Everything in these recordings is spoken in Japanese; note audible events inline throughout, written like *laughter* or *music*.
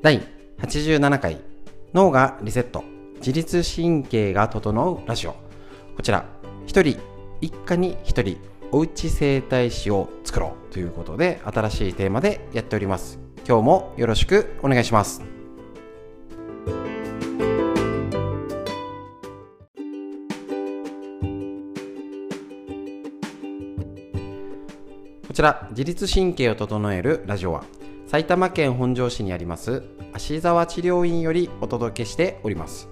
第87回脳がリセット。自律神経が整うラジオ。こちら一人一家に一人おうち整体師を作ろうということで新しいテーマでやっております。今日もよろしくお願いします。こちら自律神経を整えるラジオは埼玉県本庄市にあります芦沢治療院よりお届けしております。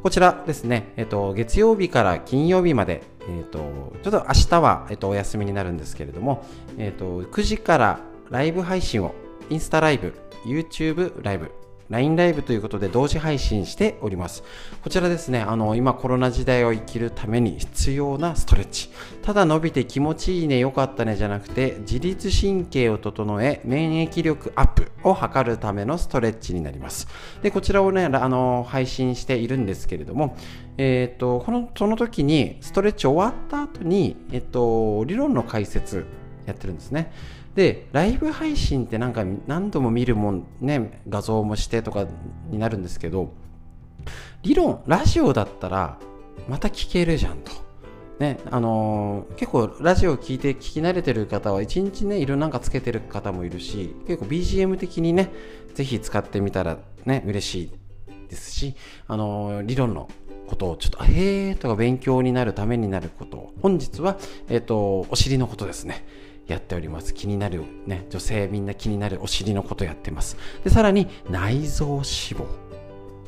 こちらですね、えっと、月曜日から金曜日まで、えっと、ちょっと明日は、えっと、お休みになるんですけれども、えっと、9時からライブ配信をインスタライブ YouTube ライブ LINE ライブということで同時配信しております。こちらですね、あの、今コロナ時代を生きるために必要なストレッチ。ただ伸びて気持ちいいね、よかったねじゃなくて、自律神経を整え、免疫力アップを図るためのストレッチになります。で、こちらをね、あの、配信しているんですけれども、えっ、ー、と、この、その時にストレッチ終わった後に、えっ、と、理論の解説やってるんですね。でライブ配信ってなんか何度も見るもんね画像もしてとかになるんですけど理論ラジオだったらまた聞けるじゃんと。ね、あのー、結構ラジオ聞いて聞き慣れてる方は一日ね色なんかつけてる方もいるし結構 BGM 的にねぜひ使ってみたらね嬉しいですし、あのー、理論のことをちょっとあへーとか勉強になるためになること本日は、えっ、ー、とお尻のことですねやっております。気になるね女性みんな気になるお尻のことやってます。でさらに内臓脂肪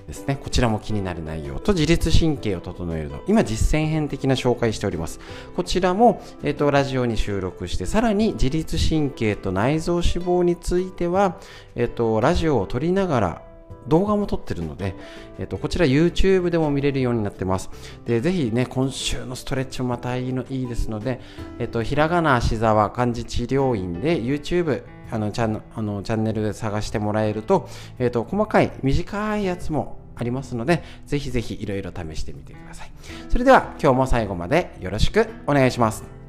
ですね。こちらも気になる内容と自律神経を整えるの。今実践編的な紹介しております。こちらも、えーと、ラジオに収録してさらに自律神経と内臓脂肪については、えーとラジオを撮りながら動画も撮ってるので、えっと、こちら YouTube でも見れるようになってます。で、ぜひね、今週のストレッチもまたいいのいいですので、えっと、ひらがな足沢漢字治療院で YouTube、あのチャンあのチャンネルで探してもらえると、えっと、細かい短いやつもありますので、ぜひぜひいろいろ試してみてください。それでは今日も最後までよろしくお願いします。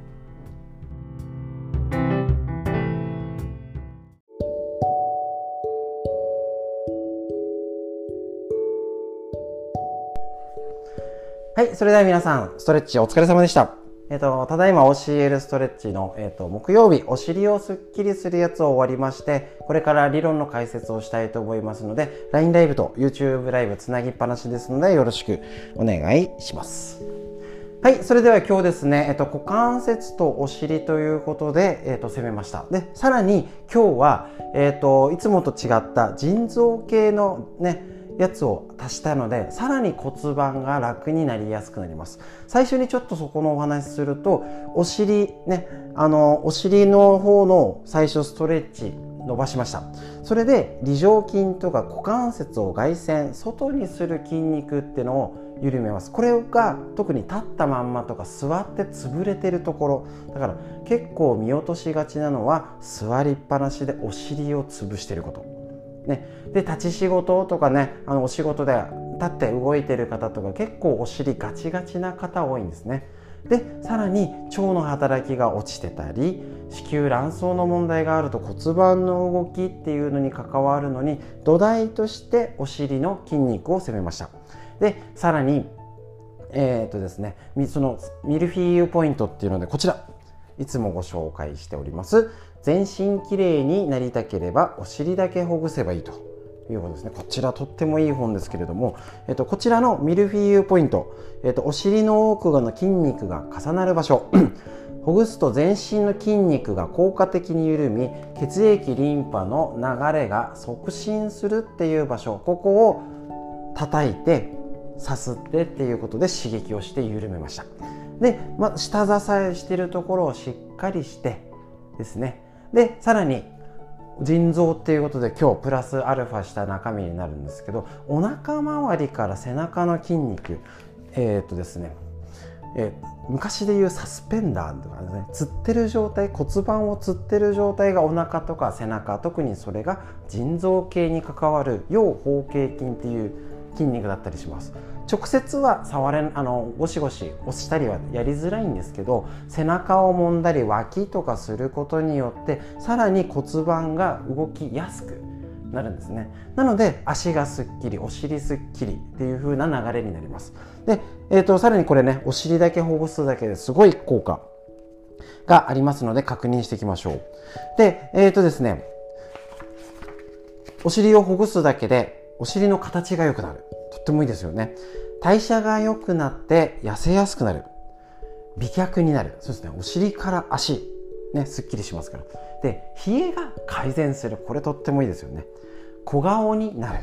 はい、それでは皆さん、ストレッチお疲れ様でした。えっ、と、ただいま教えるストレッチの、えっ、と、木曜日、お尻をスッキリするやつを終わりまして、これから理論の解説をしたいと思いますので、LINE ライブと YouTube ライブつなぎっぱなしですので、よろしくお願いします。はい、それでは今日ですね、えっと、股関節とお尻ということで、えっと、攻めました。で、さらに今日は、えっと、いつもと違った腎臓系のね、やつを足したのでさらに骨盤が楽になりやすくなります。最初にちょっとそこのお話しするとお尻ねあのお尻の方の最初ストレッチ伸ばしました。それで梨状筋とか股関節を外旋外にする筋肉っていうのを緩めます。これが特に立ったまんまとか座って潰れてるところ。だから結構見落としがちなのは座りっぱなしでお尻を潰してること。ね、で立ち仕事とかねあのお仕事で立って動いてる方とか結構お尻ガチガチな方多いんですね。でさらに腸の働きが落ちてたり子宮卵巣の問題があると骨盤の動きっていうのに関わるのに土台としてお尻の筋肉を攻めました。でさらにえー、とですねそのミルフィーユポイントっていうのでこちらいつもご紹介しております。全身きれいになりたければお尻だけほぐせばいいということですね。こちらとってもいい本ですけれども、えっと、こちらのミルフィーユポイント、えっと、お尻の奥の筋肉が重なる場所。*clears throat* ほぐすと全身の筋肉が効果的に緩み血液リンパの流れが促進するっていう場所。ここを叩いてさすってっていうことで刺激をして緩めました。で、まあ、下支えしてるところをしっかりしてですね。でさらに腎臓っていうことで今日プラスアルファした中身になるんですけどお腹周りから背中の筋肉えっ、とですね、えー、昔でいうサスペンダーとかですねつってる状態骨盤をつってる状態がお腹とか背中特にそれが腎臓系に関わる腰包茎筋っていう筋肉だったりします。直接は触れあのゴシゴシ押したりはやりづらいんですけど背中を揉んだり脇とかすることによってさらに骨盤が動きやすくなるんですね。なので足がすっきりお尻すっきりっていう風な流れになります。で、えーと、さらにこれねお尻だけほぐすだけですごい効果がありますので確認していきましょう。でえっ、ー、とですねお尻をほぐすだけでお尻の形が良くなる。とってもいいですよね。代謝が良くなって痩せやすくなる。美脚になる。そうですね。お尻から足。ねすっきりしますから。で冷えが改善する。これとってもいいですよね。小顔になる。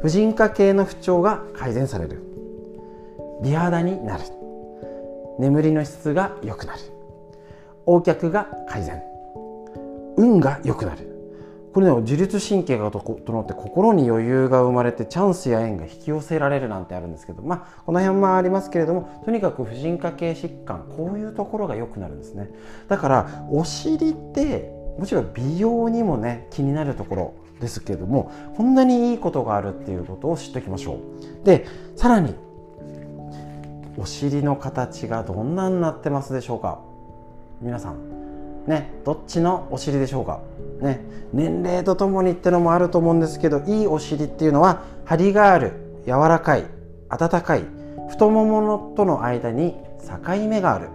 婦人科系の不調が改善される。美肌になる。眠りの質が良くなる。横脚が改善。運が良くなる。これね自律神経が整って心に余裕が生まれてチャンスや縁が引き寄せられるなんてあるんですけどまあこの辺もありますけれどもとにかく婦人科系疾患こういうところが良くなるんですね。だからお尻ってもちろん美容にもね気になるところですけれどもこんなにいいことがあるっていうことを知っておきましょう。でさらにお尻の形がどんなになってますでしょうか？皆さんねどっちのお尻でしょうか？ね年齢とともにってのもあると思うんですけどいいお尻っていうのは張りがある柔らかい温かい太ももとの間に境目がある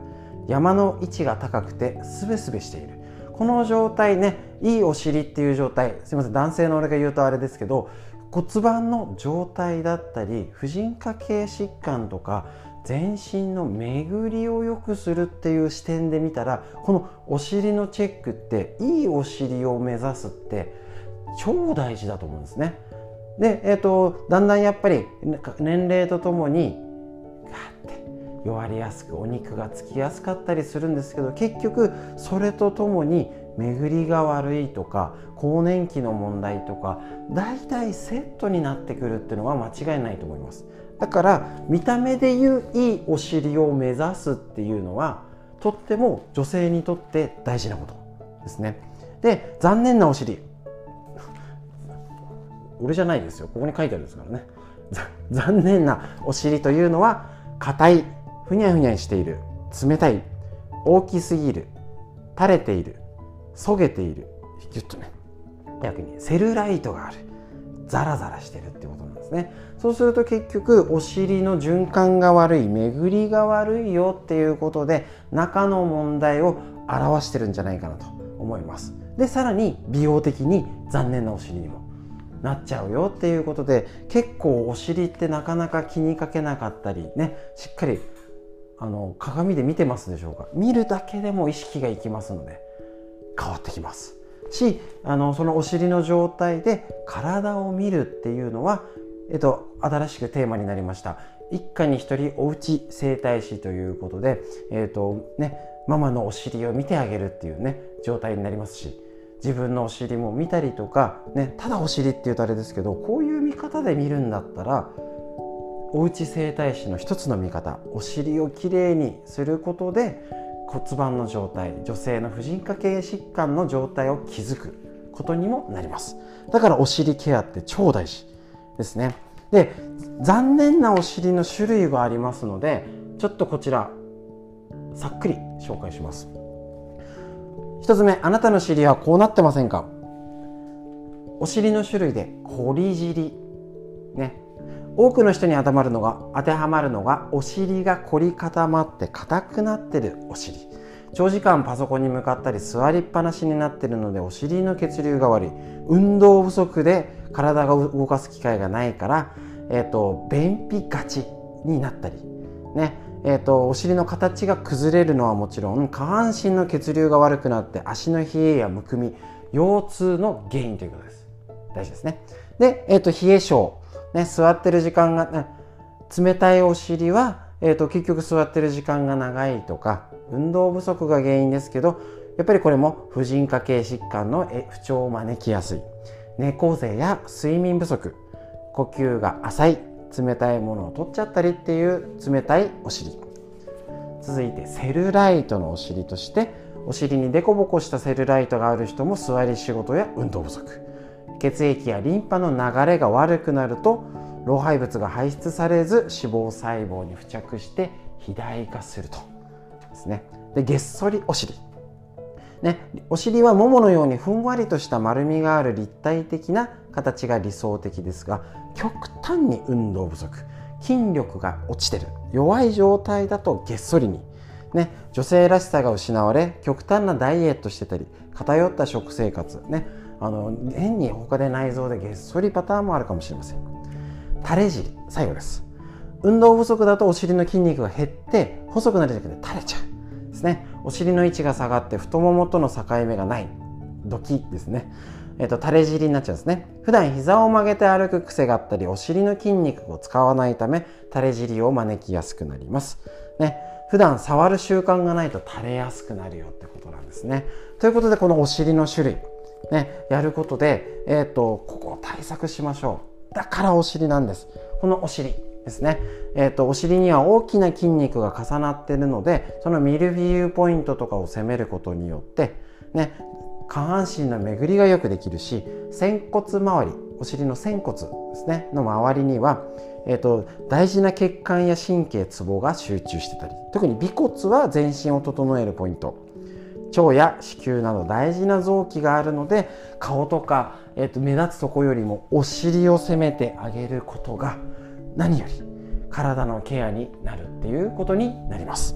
山の位置が高くてすべすべしている。この状態ねいいお尻っていう状態すいません男性の俺が言うとあれですけど骨盤の状態だったり婦人科系疾患とか全身の巡りを良くするっていう視点で見たらこのお尻のチェックっていいお尻を目指すって超大事だと思うんですね。で、えーと、だんだんやっぱり年齢とともにガッて弱りやすくお肉がつきやすかったりするんですけど結局それとともに巡りが悪いとか更年期の問題とか大体セットになってくるっていうのは間違いないと思いますだから見た目でいういいお尻を目指すっていうのはとっても女性にとって大事なことですね。で残念なお尻。俺じゃないですよ。ここに書いてあるんですからね。*laughs* 残念なお尻というのは硬いふにゃふにゃしている冷たい大きすぎる垂れているそげている。ギュッとね逆にセルライトがある。ザラザラしてるってことなんですね。そうすると結局お尻の循環が悪い巡りが悪いよっていうことで中の問題を表してるんじゃないかなと思います。でさらに美容的に残念なお尻にもなっちゃうよっていうことで結構お尻ってなかなか気にかけなかったりねしっかりあの鏡で見てますでしょうか。見るだけでも意識がいきますので変わってきます。しあのそのお尻の状態で体を見るっていうのは、えっと、新しくテーマになりました。一家に一人おうち整体師ということで、えっとね、ママのお尻を見てあげるっていうね状態になりますし自分のお尻も見たりとか、ね、ただお尻っていうとあれですけどこういう見方で見るんだったらおうち整体師の一つの見方お尻をきれいにすることで骨盤の状態女性の婦人科系疾患の状態を築くことにもなります。だからお尻ケアって超大事ですね。で残念なお尻の種類がありますのでちょっとこちらさっくり紹介します。一つ目あなたの尻はこうなってませんか？お尻の種類でコリ尻ね。多くの人に当てはまるのが当てはまるのがお尻が凝り固まって硬くなってるお尻。長時間パソコンに向かったり座りっぱなしになってるのでお尻の血流が悪い。運動不足で体が動かす機会がないから、えーと、便秘がちになったり。ね。えーと、お尻の形が崩れるのはもちろん下半身の血流が悪くなって足の冷えやむくみ腰痛の原因ということです。大事ですね。で、えーと冷え性。ね、座ってる時間が、ね、冷たいお尻は、えーと、結局座ってる時間が長いとか運動不足が原因ですけどやっぱりこれも婦人科系疾患の不調を招きやすい。猫背や睡眠不足。呼吸が浅い。冷たいものを取っちゃったりっていう冷たいお尻。続いてセルライトのお尻としてお尻にデコボコしたセルライトがある人も座り仕事や運動不足。血液やリンパの流れが悪くなると老廃物が排出されず脂肪細胞に付着して肥大化すると。ですね。でげっそりお尻。ね、お尻はもものようにふんわりとした丸みがある立体的な形が理想的ですが極端に運動不足。筋力が落ちてる。弱い状態だとげっそりに、ね、女性らしさが失われ極端なダイエットしてたり偏った食生活。ねあの変に他で内臓でげっそりパターンもあるかもしれません。垂れ尻最後です。運動不足だとお尻の筋肉が減って細くなるだけで垂れちゃうですね。お尻の位置が下がって太ももとの境目がない。ドキですね。えっと、垂れ尻になっちゃうんですね。普段膝を曲げて歩く癖があったりお尻の筋肉を使わないため垂れ尻を招きやすくなります。ね。普段触る習慣がないと垂れやすくなるよってことなんですね。ということでこのお尻の種類。ねやることでえっ、とここを対策しましょう。だからお尻なんです。このお尻ですね、えーと、お尻には大きな筋肉が重なってるのでそのミルフィーユポイントとかを攻めることによって、ね、下半身の巡りがよくできるし仙骨周りお尻の仙骨ですねの周りには、えーと、大事な血管や神経ツボが集中してたり特に尾骨は全身を整えるポイント。腸や子宮など大事な臓器があるので顔とか、えーと目立つとこよりもお尻を攻めてあげることが何より体のケアになるっていうことになります。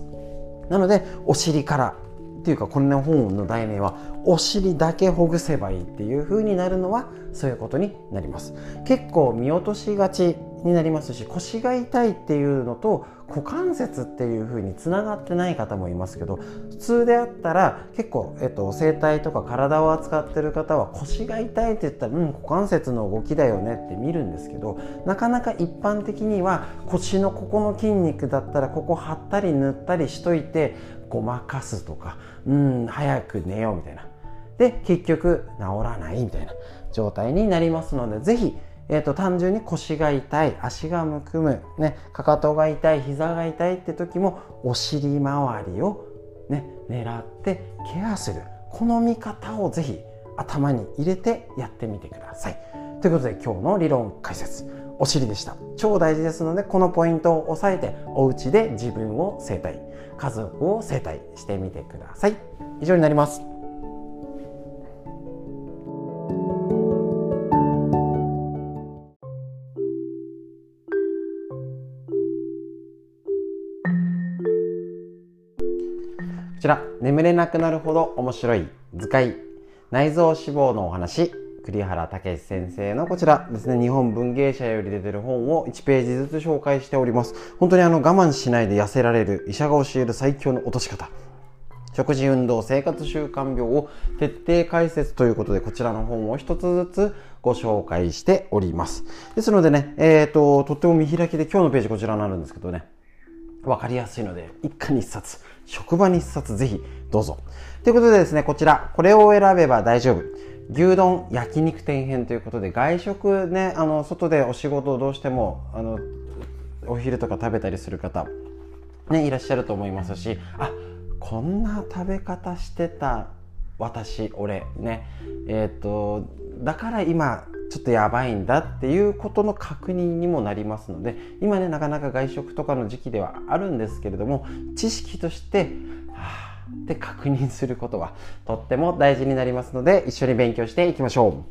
なのでお尻からっていうかこの本の題名はお尻だけほぐせばいいっていう風になるのはそういうことになります。結構見落としがちになりますし腰が痛いっていうのと股関節っていう風につながってない方もいますけど普通であったら結構、えっと、整体とか体を扱ってる方は腰が痛いって言ったらうん股関節の動きだよねって見るんですけどなかなか一般的には腰のここの筋肉だったらここ張ったり塗ったりしといてごまかすとかうん早く寝ようみたいな。で結局治らないみたいな状態になりますので是非えーと、単純に腰が痛い足がむくむ、ね、かかとが痛い膝が痛いって時もお尻周りを、ね、狙ってケアする。この見方をぜひ頭に入れてやってみてください。ということで今日の理論解説。お尻でした。超大事ですのでこのポイントを押さえてお家で自分を整体家族を整体してみてください。以上になります。眠れなくなるほど面白い図解、内臓脂肪のお話、栗原武先生のこちらですね、日本文芸社より出てる本を1ページずつ紹介しております。本当にあの我慢しないで痩せられる医者が教える最強の落とし方。食事運動生活習慣病を徹底解説ということでこちらの本を一つずつご紹介しております。ですのでね、えっ、ー、と、とっても見開きで今日のページこちらになるんですけどね、わかりやすいので一家に一冊職場に一冊ぜひどうぞ。ということでですね、こちら、これを選べば大丈夫。牛丼焼肉店編ということで、外食ね、あの、外でお仕事をどうしても、あの、お昼とか食べたりする方、ね、いらっしゃると思いますし、あ、こんな食べ方してた私、俺、ね、えっ、ー、と、だから今、ちょっとやばいんだっていうことの確認にもなりますので今ねなかなか外食とかの時期ではあるんですけれども知識としてはあって確認することはとっても大事になりますので一緒に勉強していきましょ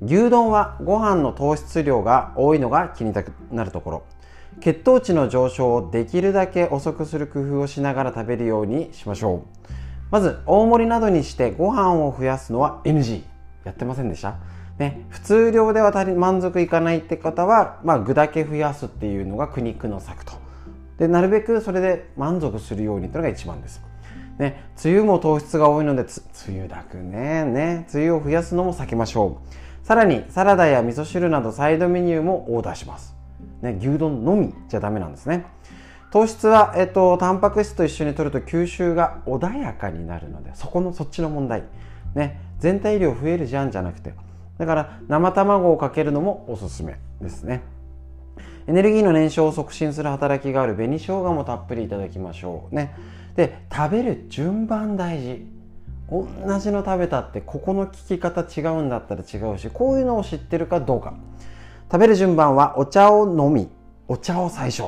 う。牛丼はご飯の糖質量が多いのが気になるところ。血糖値の上昇をできるだけ遅くする工夫をしながら食べるようにしましょう。まず大盛りなどにしてご飯を増やすのは NG やってませんでした？ね、普通量では足り満足いかないって方は、まあ、具だけ増やすっていうのが苦肉の策と。でなるべくそれで満足するようにというのが一番です、ね、梅雨も糖質が多いので梅雨だくね。ね梅雨を増やすのも避けましょう。さらにサラダや味噌汁などサイドメニューもオーダーします、ね、牛丼のみじゃダメなんですね。糖質は、えっと、タンパク質と一緒に摂ると吸収が穏やかになるのでそこのそっちの問題。ね全体量増えるじゃんじゃなくてだから生卵をかけるのもおすすめですね。エネルギーの燃焼を促進する働きがある紅生姜もたっぷりいただきましょうね。で食べる順番大事。同じの食べたってここの聞き方違うんだったら違うしこういうのを知ってるかどうか。食べる順番はお茶を飲みお茶を最初。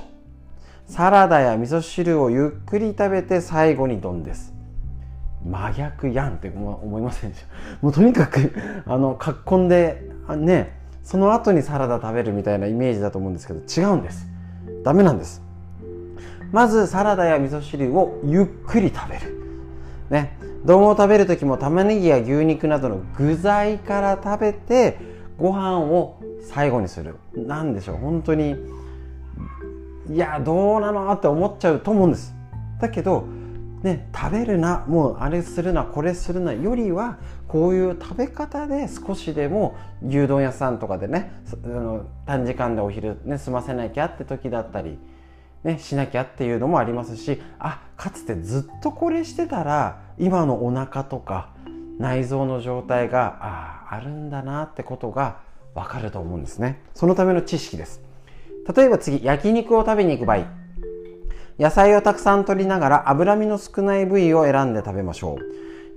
サラダや味噌汁をゆっくり食べて最後に丼です。真逆やんって思いませんでした。もうとにかく *laughs* あのかっこんでねその後にサラダ食べるみたいなイメージだと思うんですけど違うんです。ダメなんです。まずサラダや味噌汁をゆっくり食べる。ね。丼を食べる時も玉ねぎや牛肉などの具材から食べてご飯を最後にする。何でしょう。本当にいやどうなのって思っちゃうと思うんです。だけどね、食べるなもうあれするなこれするなよりはこういう食べ方で少しでも牛丼屋さんとかでねあの短時間でお昼、ね、済ませなきゃって時だったり、ね、しなきゃっていうのもありますしあかつてずっとこれしてたら今のお腹とか内臓の状態がああるんだなってことがわかると思うんですね。そのための知識です。例えば次焼肉を食べに行く場合。野菜をたくさん取りながら脂身の少ない部位を選んで食べましょう。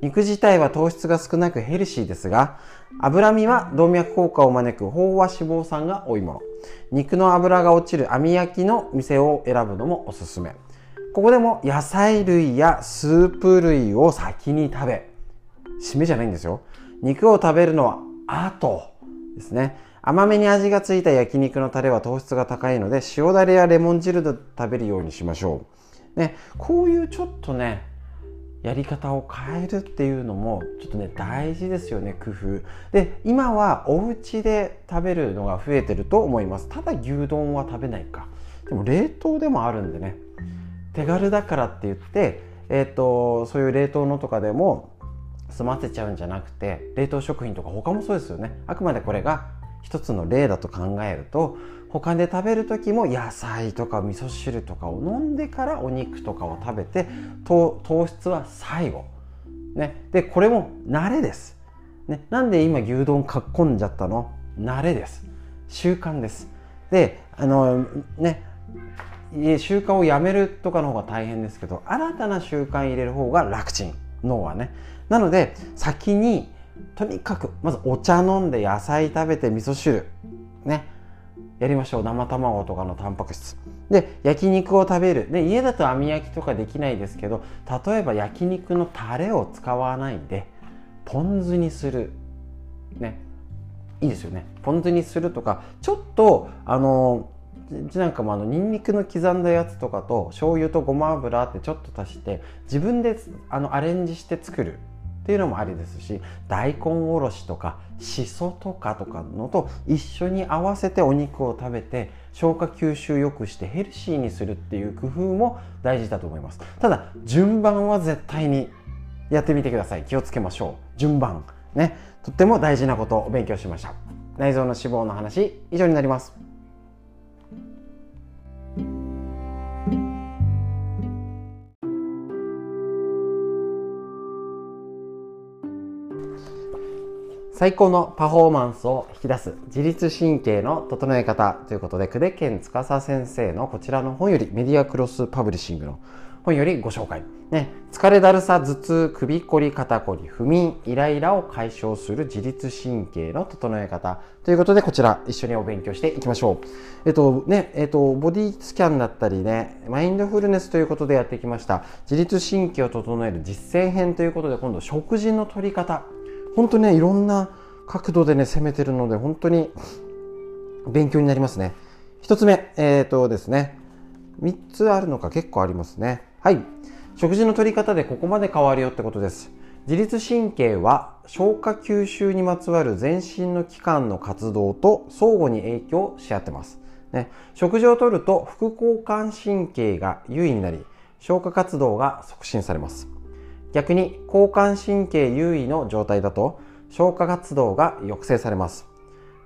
肉自体は糖質が少なくヘルシーですが、脂身は動脈硬化を招く飽和脂肪酸が多いもの。肉の脂が落ちる網焼きの店を選ぶのもおすすめ。ここでも野菜類やスープ類を先に食べ、締めじゃないんですよ。肉を食べるのは後ですね。甘めに味がついた焼肉のタレは糖質が高いので塩だれやレモン汁で食べるようにしましょう、ね、こういうちょっとねやり方を変えるっていうのもちょっとね大事ですよね工夫。で今はお家で食べるのが増えてると思います。ただ牛丼は食べないか。でも冷凍でもあるんでね。手軽だからって言ってえっ、ー、とそういう冷凍のとかでも済ませちゃうんじゃなくて冷凍食品とか他もそうですよね。あくまでこれが一つの例だと考えると他で食べる時も野菜とか味噌汁とかを飲んでからお肉とかを食べて糖質は最後、ね、でこれも慣れです、ね、なんで今牛丼かっこんじゃったの？慣れです。習慣です。であのね。習慣をやめるとかの方が大変ですけど新たな習慣入れる方が楽ちん。脳はね。なので先にとにかくまずお茶飲んで野菜食べて味噌汁。ね。やりましょう。生卵とかのタンパク質。で焼肉を食べる。で家だと網焼きとかできないですけど例えば焼肉のタレを使わないでポン酢にする。ね。いいですよね。ポン酢にするとかちょっとあのうちなんかもあのニンニクの刻んだやつとかと醤油とごま油ってちょっと足して自分であのアレンジして作る。っていうのもありですし大根おろしとかしそとかとかのと一緒に合わせてお肉を食べて消化吸収良くしてヘルシーにするっていう工夫も大事だと思います。ただ順番は絶対にやってみてください。気をつけましょう。順番。ね。とっても大事なことを勉強しました。内臓の脂肪の話以上になります。最高のパフォーマンスを引き出す自律神経の整え方ということで、久手健司先生のこちらの本よりメディアクロスパブリッシングの本よりご紹介。ね、疲れだるさ、頭痛、首こり、肩こり、不眠、イライラを解消する自律神経の整え方ということで、こちら一緒にお勉強していきましょう。えっとね、えっと、ボディスキャンだったりね、マインドフルネスということでやってきました。自律神経を整える実践編ということで、今度食事の取り方。本当ねいろんな角度でね攻めてるので本当に勉強になりますね。1つ目えっ、ー、とですね3つあるのか結構ありますね。はい。食事の取り方でここまで変わるよってことです。自律神経は消化吸収にまつわる全身の器官の活動と相互に影響し合ってます、ね、食事をとると副交感神経が優位になり消化活動が促進されます。逆に交感神経優位の状態だと消化活動が抑制されます。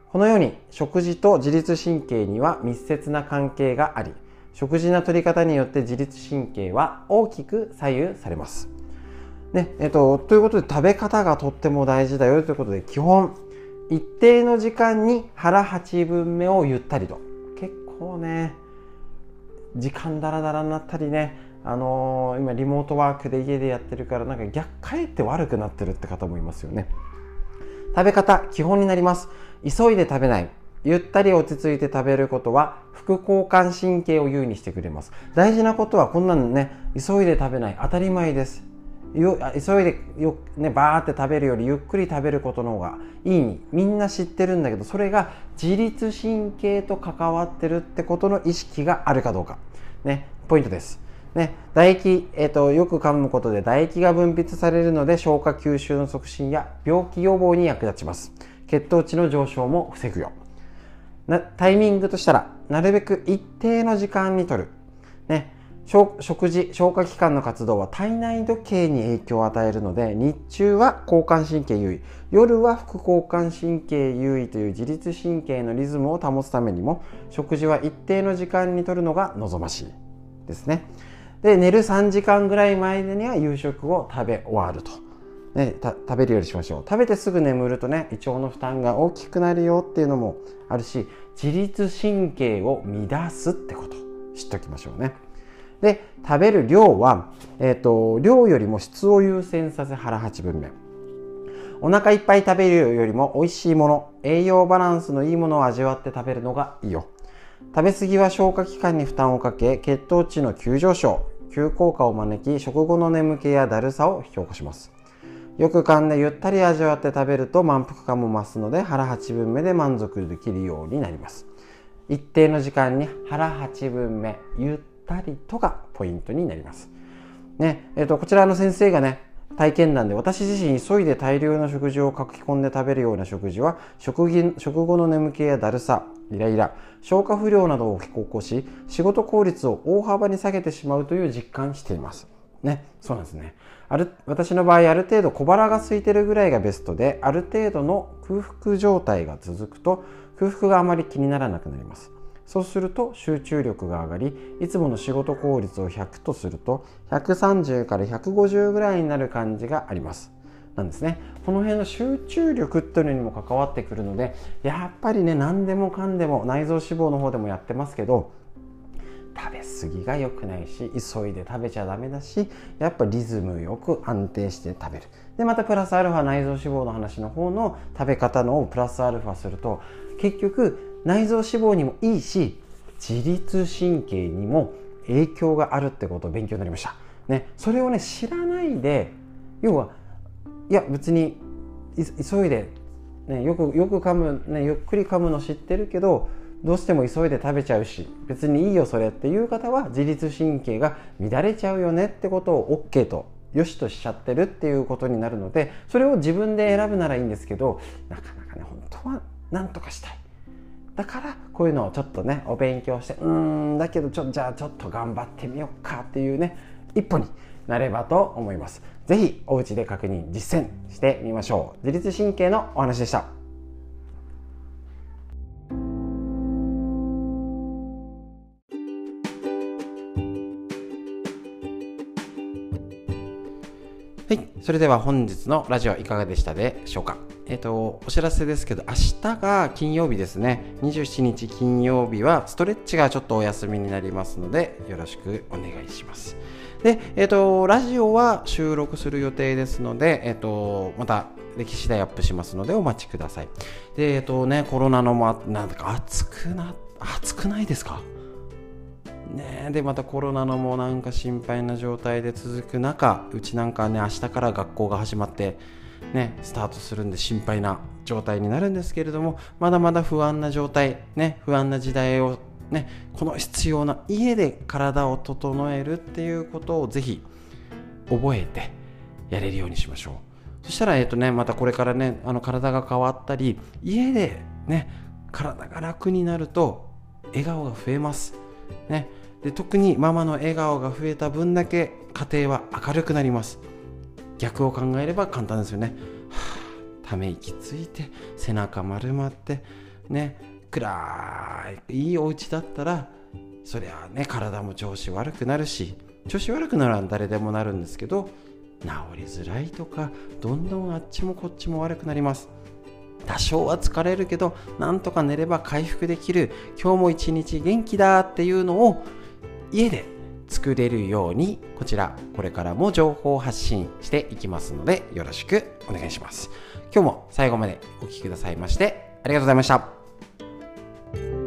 このように食事と自律神経には密接な関係があり、食事の取り方によって自律神経は大きく左右されます。ね、えっと、ということで食べ方がとっても大事だよということで基本一定の時間に腹8分目をゆったりと結構ね時間だらだらになったりねあのー、今リモートワークで家でやってるからなんか逆かえって悪くなってるって方もいますよね。食べ方基本になります。急いで食べない。ゆったり落ち着いて食べることは副交感神経を優位にしてくれます。大事なことはこんなのね急いで食べない。当たり前です。よ急いでよ、ね、バーって食べるよりゆっくり食べることの方がいいみんな知ってるんだけどそれが自律神経と関わってるってことの意識があるかどうか、ね、ポイントです。ね、唾液、えーと、よく噛むことで唾液が分泌されるので消化吸収の促進や病気予防に役立ちます。血糖値の上昇も防ぐよ。なタイミングとしたらなるべく一定の時間にとる、ね、食事消化器官の活動は体内時計に影響を与えるので日中は交感神経優位。夜は副交感神経優位という自律神経のリズムを保つためにも食事は一定の時間にとるのが望ましい。ですね。で寝る3時間ぐらい前には夕食を食べ終わると、ね、食べるようにしましょう。食べてすぐ眠るとね胃腸の負担が大きくなるよっていうのもあるし自律神経を乱すってこと。知っておきましょうね。で食べる量は、えーと、量よりも質を優先させ腹8分目。お腹いっぱい食べるよりも美味しいもの栄養バランスのいいものを味わって食べるのがいいよ。食べ過ぎは消化器官に負担をかけ血糖値の急上昇。急降下を招き食後の眠気やだるさを引き起こしますよく噛んでゆったり味わって食べると満腹感も増すので腹8分目で満足できるようになります一定の時間に腹8分目ゆったりとがポイントになります。ねえーと、こちらの先生がね体験談で私自身急いで大量の食事を書き込んで食べるような食事は食食後の眠気やだるさイライラ消化不良などを起こし仕事効率を大幅に下げてしまうという実感しています。ねそうなんですね。ある私の場合ある程度小腹が空いてるぐらいがベストである程度の空腹状態が続くと空腹があまり気にならなくなります。そうすると集中力が上がりいつもの仕事効率を100とすると130から150ぐらいになる感じがあります。なんですね。この辺の集中力っていうのにも関わってくるのでやっぱりね何でもかんでも内臓脂肪の方でもやってますけど食べ過ぎが良くないし急いで食べちゃダメだしやっぱリズムよく安定して食べる。でまたプラスアルファ内臓脂肪の話の方の食べ方のをプラスアルファすると結局内臓脂肪にもいいし自律神経にも影響があるってことを勉強になりました。ね、それをね知らないで要はいや別に急いで、ね、よくよく噛む、ね、ゆっくり噛むの知ってるけどどうしても急いで食べちゃうし別にいいよそれっていう方は自律神経が乱れちゃうよねってことを OK とよしとしちゃってるっていうことになるのでそれを自分で選ぶならいいんですけどなかなかね本当は何とかしたい。だからこういうのをちょっとねお勉強してうんだけどちょじゃあちょっと頑張ってみようかっていうね一歩になればと思います。是非お家で確認実践してみましょう自律神経のお話でしたはい。それでは本日のラジオいかがでしたでしょうか？えっ、ー、と、お知らせですけど、明日が金曜日ですね。27日金曜日は、ストレッチがちょっとお休みになりますので、よろしくお願いします。で、えっ、ー、と、ラジオは収録する予定ですので、えっ、ー、と、また、歴史代アップしますので、お待ちください。で、えっ、とね、コロナのも、なんだか暑くな、暑くないですか？ねでまたコロナのもなんか心配な状態で続く中うちなんかね明日から学校が始まってねスタートするんで心配な状態になるんですけれどもまだまだ不安な状態ね不安な時代をねこの必要な家で体を整えるっていうことをぜひ覚えてやれるようにしましょう。そしたらえっ、とねまたこれからねあの体が変わったり家でね体が楽になると笑顔が増えます。ね。で特にママの笑顔が増えた分だけ家庭は明るくなります。逆を考えれば簡単ですよね、はあ、ため息ついて背中丸まってね。暗いいいお家だったらそりゃね体も調子悪くなるし調子悪くなら誰でもなるんですけど治りづらいとかどんどんあっちもこっちも悪くなります。多少は疲れるけどなんとか寝れば回復できる。今日も一日元気だっていうのを家で作れるようにこちらこれからも情報発信していきますのでよろしくお願いします。今日も最後までお聴きくださいましてありがとうございました。Bye.